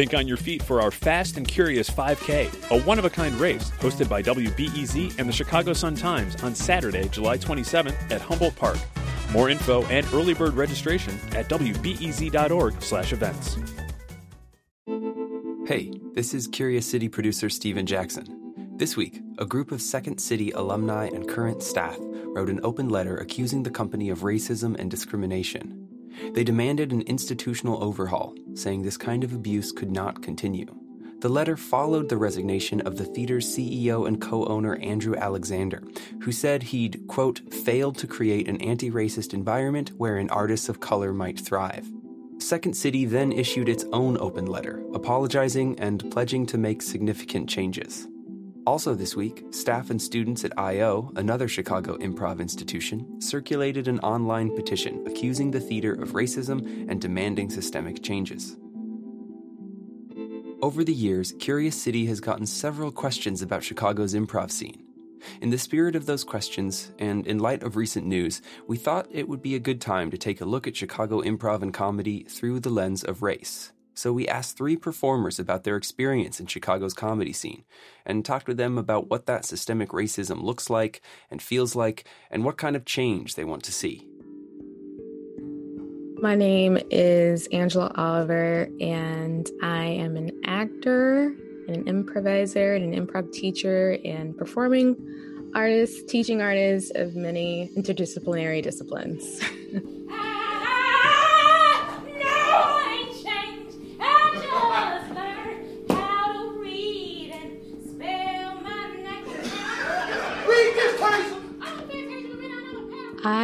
Think on your feet for our Fast and Curious 5K, a one of a kind race hosted by WBEZ and the Chicago Sun Times on Saturday, July 27th at Humboldt Park. More info and early bird registration at wbez.org/events. Hey, this is Curious City producer Steven Jackson. This week, a group of Second City alumni and current staff wrote an open letter accusing the company of racism and discrimination. They demanded an institutional overhaul, saying this kind of abuse could not continue. The letter followed the resignation of the theater's CEO and co owner Andrew Alexander, who said he'd, quote, failed to create an anti racist environment wherein artists of color might thrive. Second City then issued its own open letter, apologizing and pledging to make significant changes. Also, this week, staff and students at I.O., another Chicago improv institution, circulated an online petition accusing the theater of racism and demanding systemic changes. Over the years, Curious City has gotten several questions about Chicago's improv scene. In the spirit of those questions, and in light of recent news, we thought it would be a good time to take a look at Chicago improv and comedy through the lens of race. So we asked three performers about their experience in Chicago's comedy scene and talked with them about what that systemic racism looks like and feels like and what kind of change they want to see. My name is Angela Oliver, and I am an actor and an improviser and an improv teacher and performing artist, teaching artist of many interdisciplinary disciplines.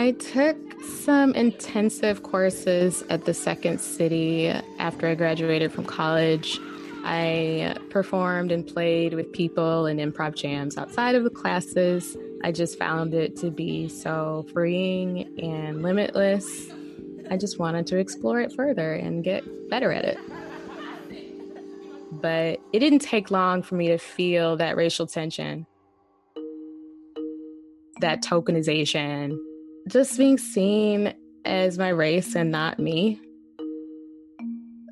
I took some intensive courses at the Second City after I graduated from college. I performed and played with people in improv jams outside of the classes. I just found it to be so freeing and limitless. I just wanted to explore it further and get better at it. But it didn't take long for me to feel that racial tension, that tokenization, just being seen as my race and not me.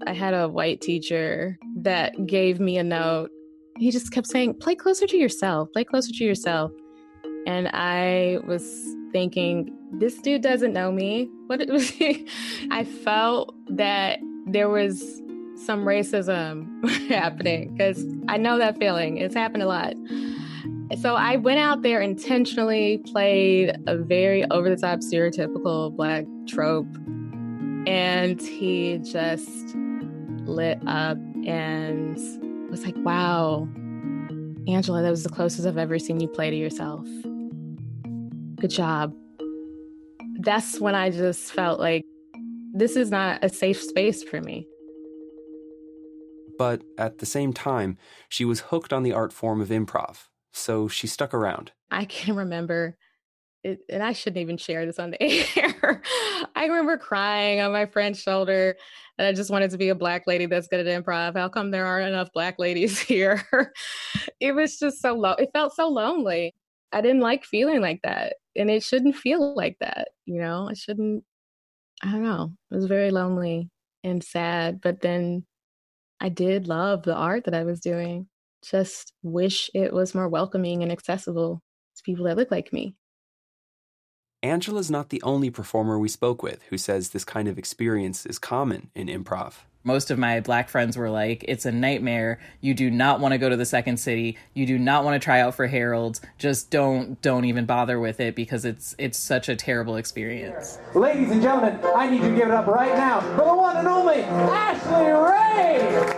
I had a white teacher that gave me a note. He just kept saying, play closer to yourself, play closer to yourself. And I was thinking, this dude doesn't know me. What I felt that there was some racism happening because I know that feeling. It's happened a lot. So I went out there intentionally, played a very over the top, stereotypical black trope, and he just lit up and was like, wow, Angela, that was the closest I've ever seen you play to yourself. Good job. That's when I just felt like this is not a safe space for me. But at the same time, she was hooked on the art form of improv so she stuck around. I can remember it, and I shouldn't even share this on the air. I remember crying on my friend's shoulder and I just wanted to be a black lady that's good at improv. How come there aren't enough black ladies here? it was just so low. It felt so lonely. I didn't like feeling like that. And it shouldn't feel like that, you know? I shouldn't I don't know. It was very lonely and sad, but then I did love the art that I was doing just wish it was more welcoming and accessible to people that look like me. Angela's not the only performer we spoke with who says this kind of experience is common in improv. Most of my black friends were like, it's a nightmare. You do not want to go to the second city. You do not want to try out for Harold's. Just don't don't even bother with it because it's it's such a terrible experience. Ladies and gentlemen, I need you to give it up right now for the one and only Ashley Ray.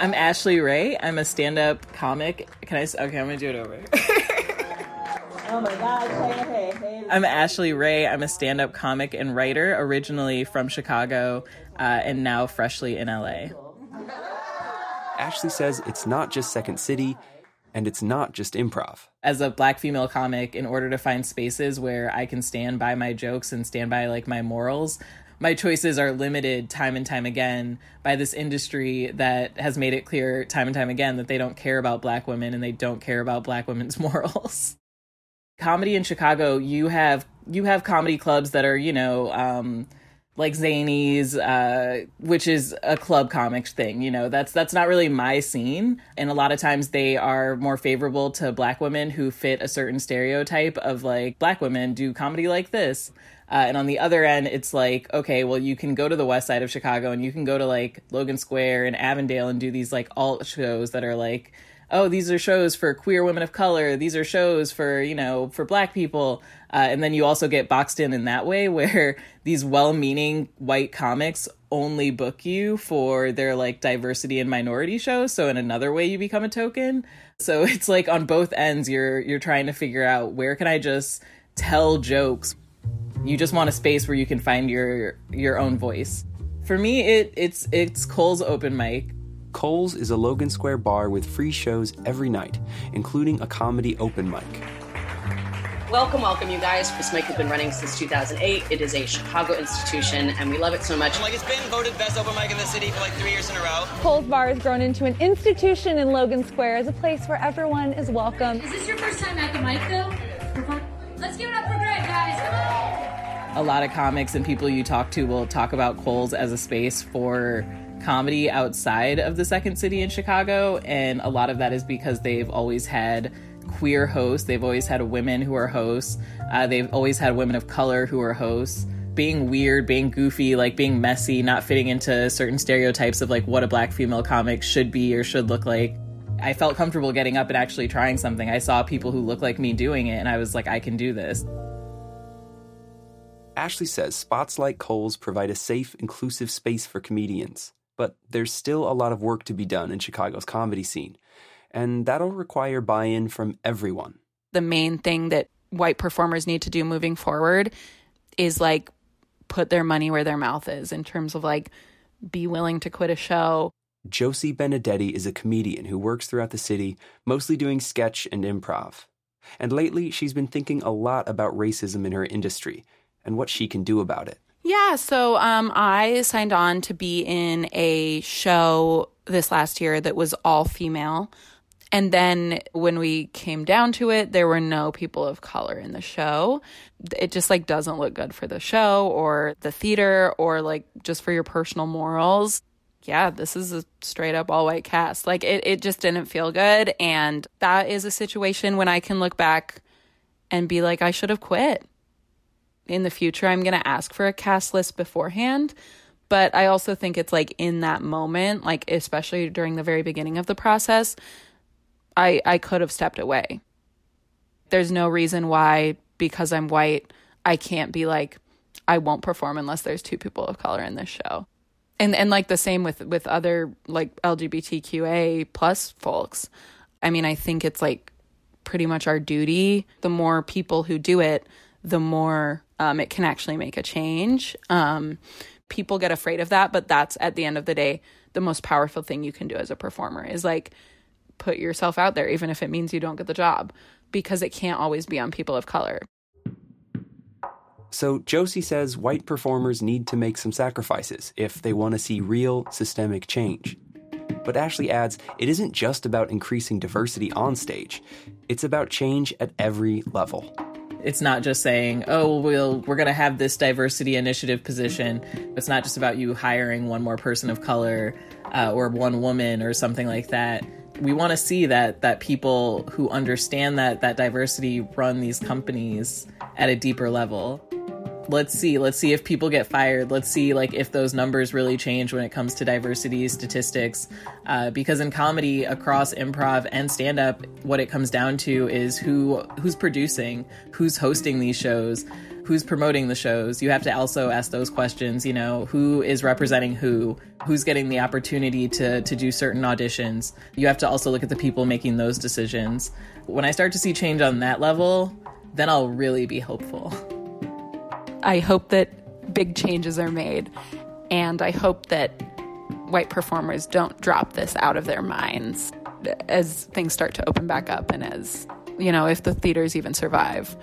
I'm Ashley Ray. I'm a stand-up comic. Can I? Okay, I'm gonna do it over. oh my gosh! Hey, hey, hey. I'm Ashley Ray. I'm a stand-up comic and writer, originally from Chicago, uh, and now freshly in LA. Ashley says it's not just Second City, and it's not just improv. As a black female comic, in order to find spaces where I can stand by my jokes and stand by like my morals, my choices are limited time and time again by this industry that has made it clear time and time again that they don't care about black women and they don't care about black women's morals. comedy in Chicago, you have you have comedy clubs that are, you know, um, like Zanies, uh, which is a club comics thing. You know, that's that's not really my scene, and a lot of times they are more favorable to black women who fit a certain stereotype of like black women do comedy like this. Uh, and on the other end, it's like, okay, well, you can go to the west side of Chicago and you can go to like Logan Square and Avondale and do these like alt shows that are like, oh, these are shows for queer women of color. These are shows for, you know, for black people. Uh, and then you also get boxed in in that way where these well meaning white comics only book you for their like diversity and minority shows. So in another way, you become a token. So it's like on both ends, you're you're trying to figure out where can I just tell jokes you just want a space where you can find your your own voice. For me, it it's it's Cole's open mic. Cole's is a Logan Square bar with free shows every night, including a comedy open mic. Welcome, welcome, you guys. This mic has been running since 2008. It is a Chicago institution, and we love it so much. Like it's been voted best open mic in the city for like three years in a row. Cole's Bar has grown into an institution in Logan Square as a place where everyone is welcome. Is this your first time at the mic, though? Let's give it up for Greg, guys. Come on. A lot of comics and people you talk to will talk about Cole's as a space for comedy outside of the second city in Chicago, and a lot of that is because they've always had queer hosts. They've always had women who are hosts. Uh, they've always had women of color who are hosts. Being weird, being goofy, like being messy, not fitting into certain stereotypes of like what a black female comic should be or should look like. I felt comfortable getting up and actually trying something. I saw people who look like me doing it, and I was like, I can do this. Ashley says spots like Cole's provide a safe, inclusive space for comedians, but there's still a lot of work to be done in Chicago's comedy scene, and that'll require buy in from everyone. The main thing that white performers need to do moving forward is like put their money where their mouth is in terms of like be willing to quit a show, Josie Benedetti is a comedian who works throughout the city, mostly doing sketch and improv. And lately, she's been thinking a lot about racism in her industry and what she can do about it. Yeah, so um, I signed on to be in a show this last year that was all female. And then when we came down to it, there were no people of color in the show. It just like doesn't look good for the show or the theater or like just for your personal morals yeah, this is a straight up all white cast. Like it, it just didn't feel good. And that is a situation when I can look back and be like, I should have quit. In the future, I'm going to ask for a cast list beforehand. But I also think it's like in that moment, like especially during the very beginning of the process, I, I could have stepped away. There's no reason why, because I'm white, I can't be like, I won't perform unless there's two people of color in this show and and like the same with with other like LGBTQA plus folks. I mean, I think it's like pretty much our duty. The more people who do it, the more um, it can actually make a change. Um, people get afraid of that, but that's at the end of the day the most powerful thing you can do as a performer is like put yourself out there, even if it means you don't get the job, because it can't always be on people of color. So Josie says white performers need to make some sacrifices if they want to see real systemic change. But Ashley adds it isn't just about increasing diversity on stage, it's about change at every level. It's not just saying, "Oh, we'll we're going to have this diversity initiative position." It's not just about you hiring one more person of color uh, or one woman or something like that. We want to see that that people who understand that that diversity run these companies at a deeper level let's see let's see if people get fired. Let's see like if those numbers really change when it comes to diversity statistics. Uh, because in comedy across improv and stand up what it comes down to is who who's producing who's hosting these shows who's promoting the shows. You have to also ask those questions you know who is representing who? Who's getting the opportunity to to do certain auditions? You have to also look at the people making those decisions. When i start to see change on that level then i'll really be hopeful I hope that big changes are made. And I hope that white performers don't drop this out of their minds as things start to open back up and as, you know, if the theaters even survive.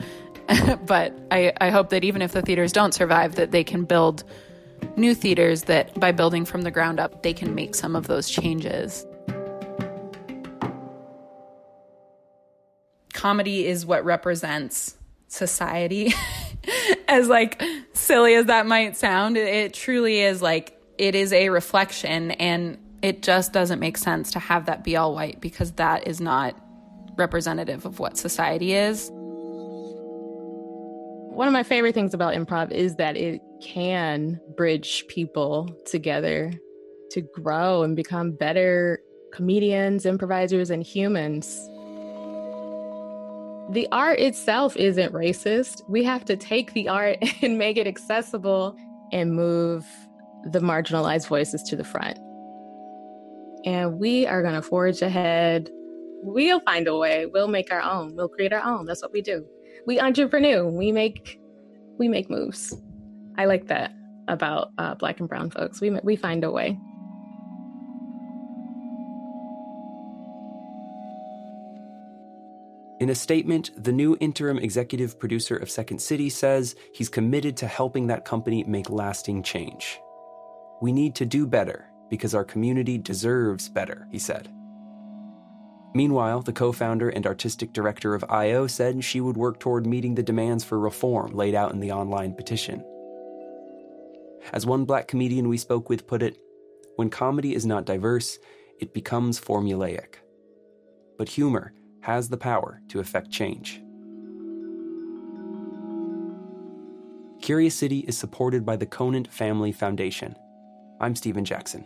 but I, I hope that even if the theaters don't survive, that they can build new theaters that by building from the ground up, they can make some of those changes. Comedy is what represents society as like silly as that might sound, it truly is like it is a reflection and it just doesn't make sense to have that be all white because that is not representative of what society is. One of my favorite things about improv is that it can bridge people together to grow and become better comedians, improvisers, and humans. The art itself isn't racist. We have to take the art and make it accessible and move the marginalized voices to the front. And we are going to forge ahead. We'll find a way. We'll make our own. We'll create our own. That's what we do. We entrepreneur. We make we make moves. I like that about uh, black and brown folks. We we find a way. In a statement, the new interim executive producer of Second City says he's committed to helping that company make lasting change. We need to do better because our community deserves better, he said. Meanwhile, the co founder and artistic director of IO said she would work toward meeting the demands for reform laid out in the online petition. As one black comedian we spoke with put it, when comedy is not diverse, it becomes formulaic. But humor has the power to effect change. Curious City is supported by the Conant Family Foundation. I'm Stephen Jackson.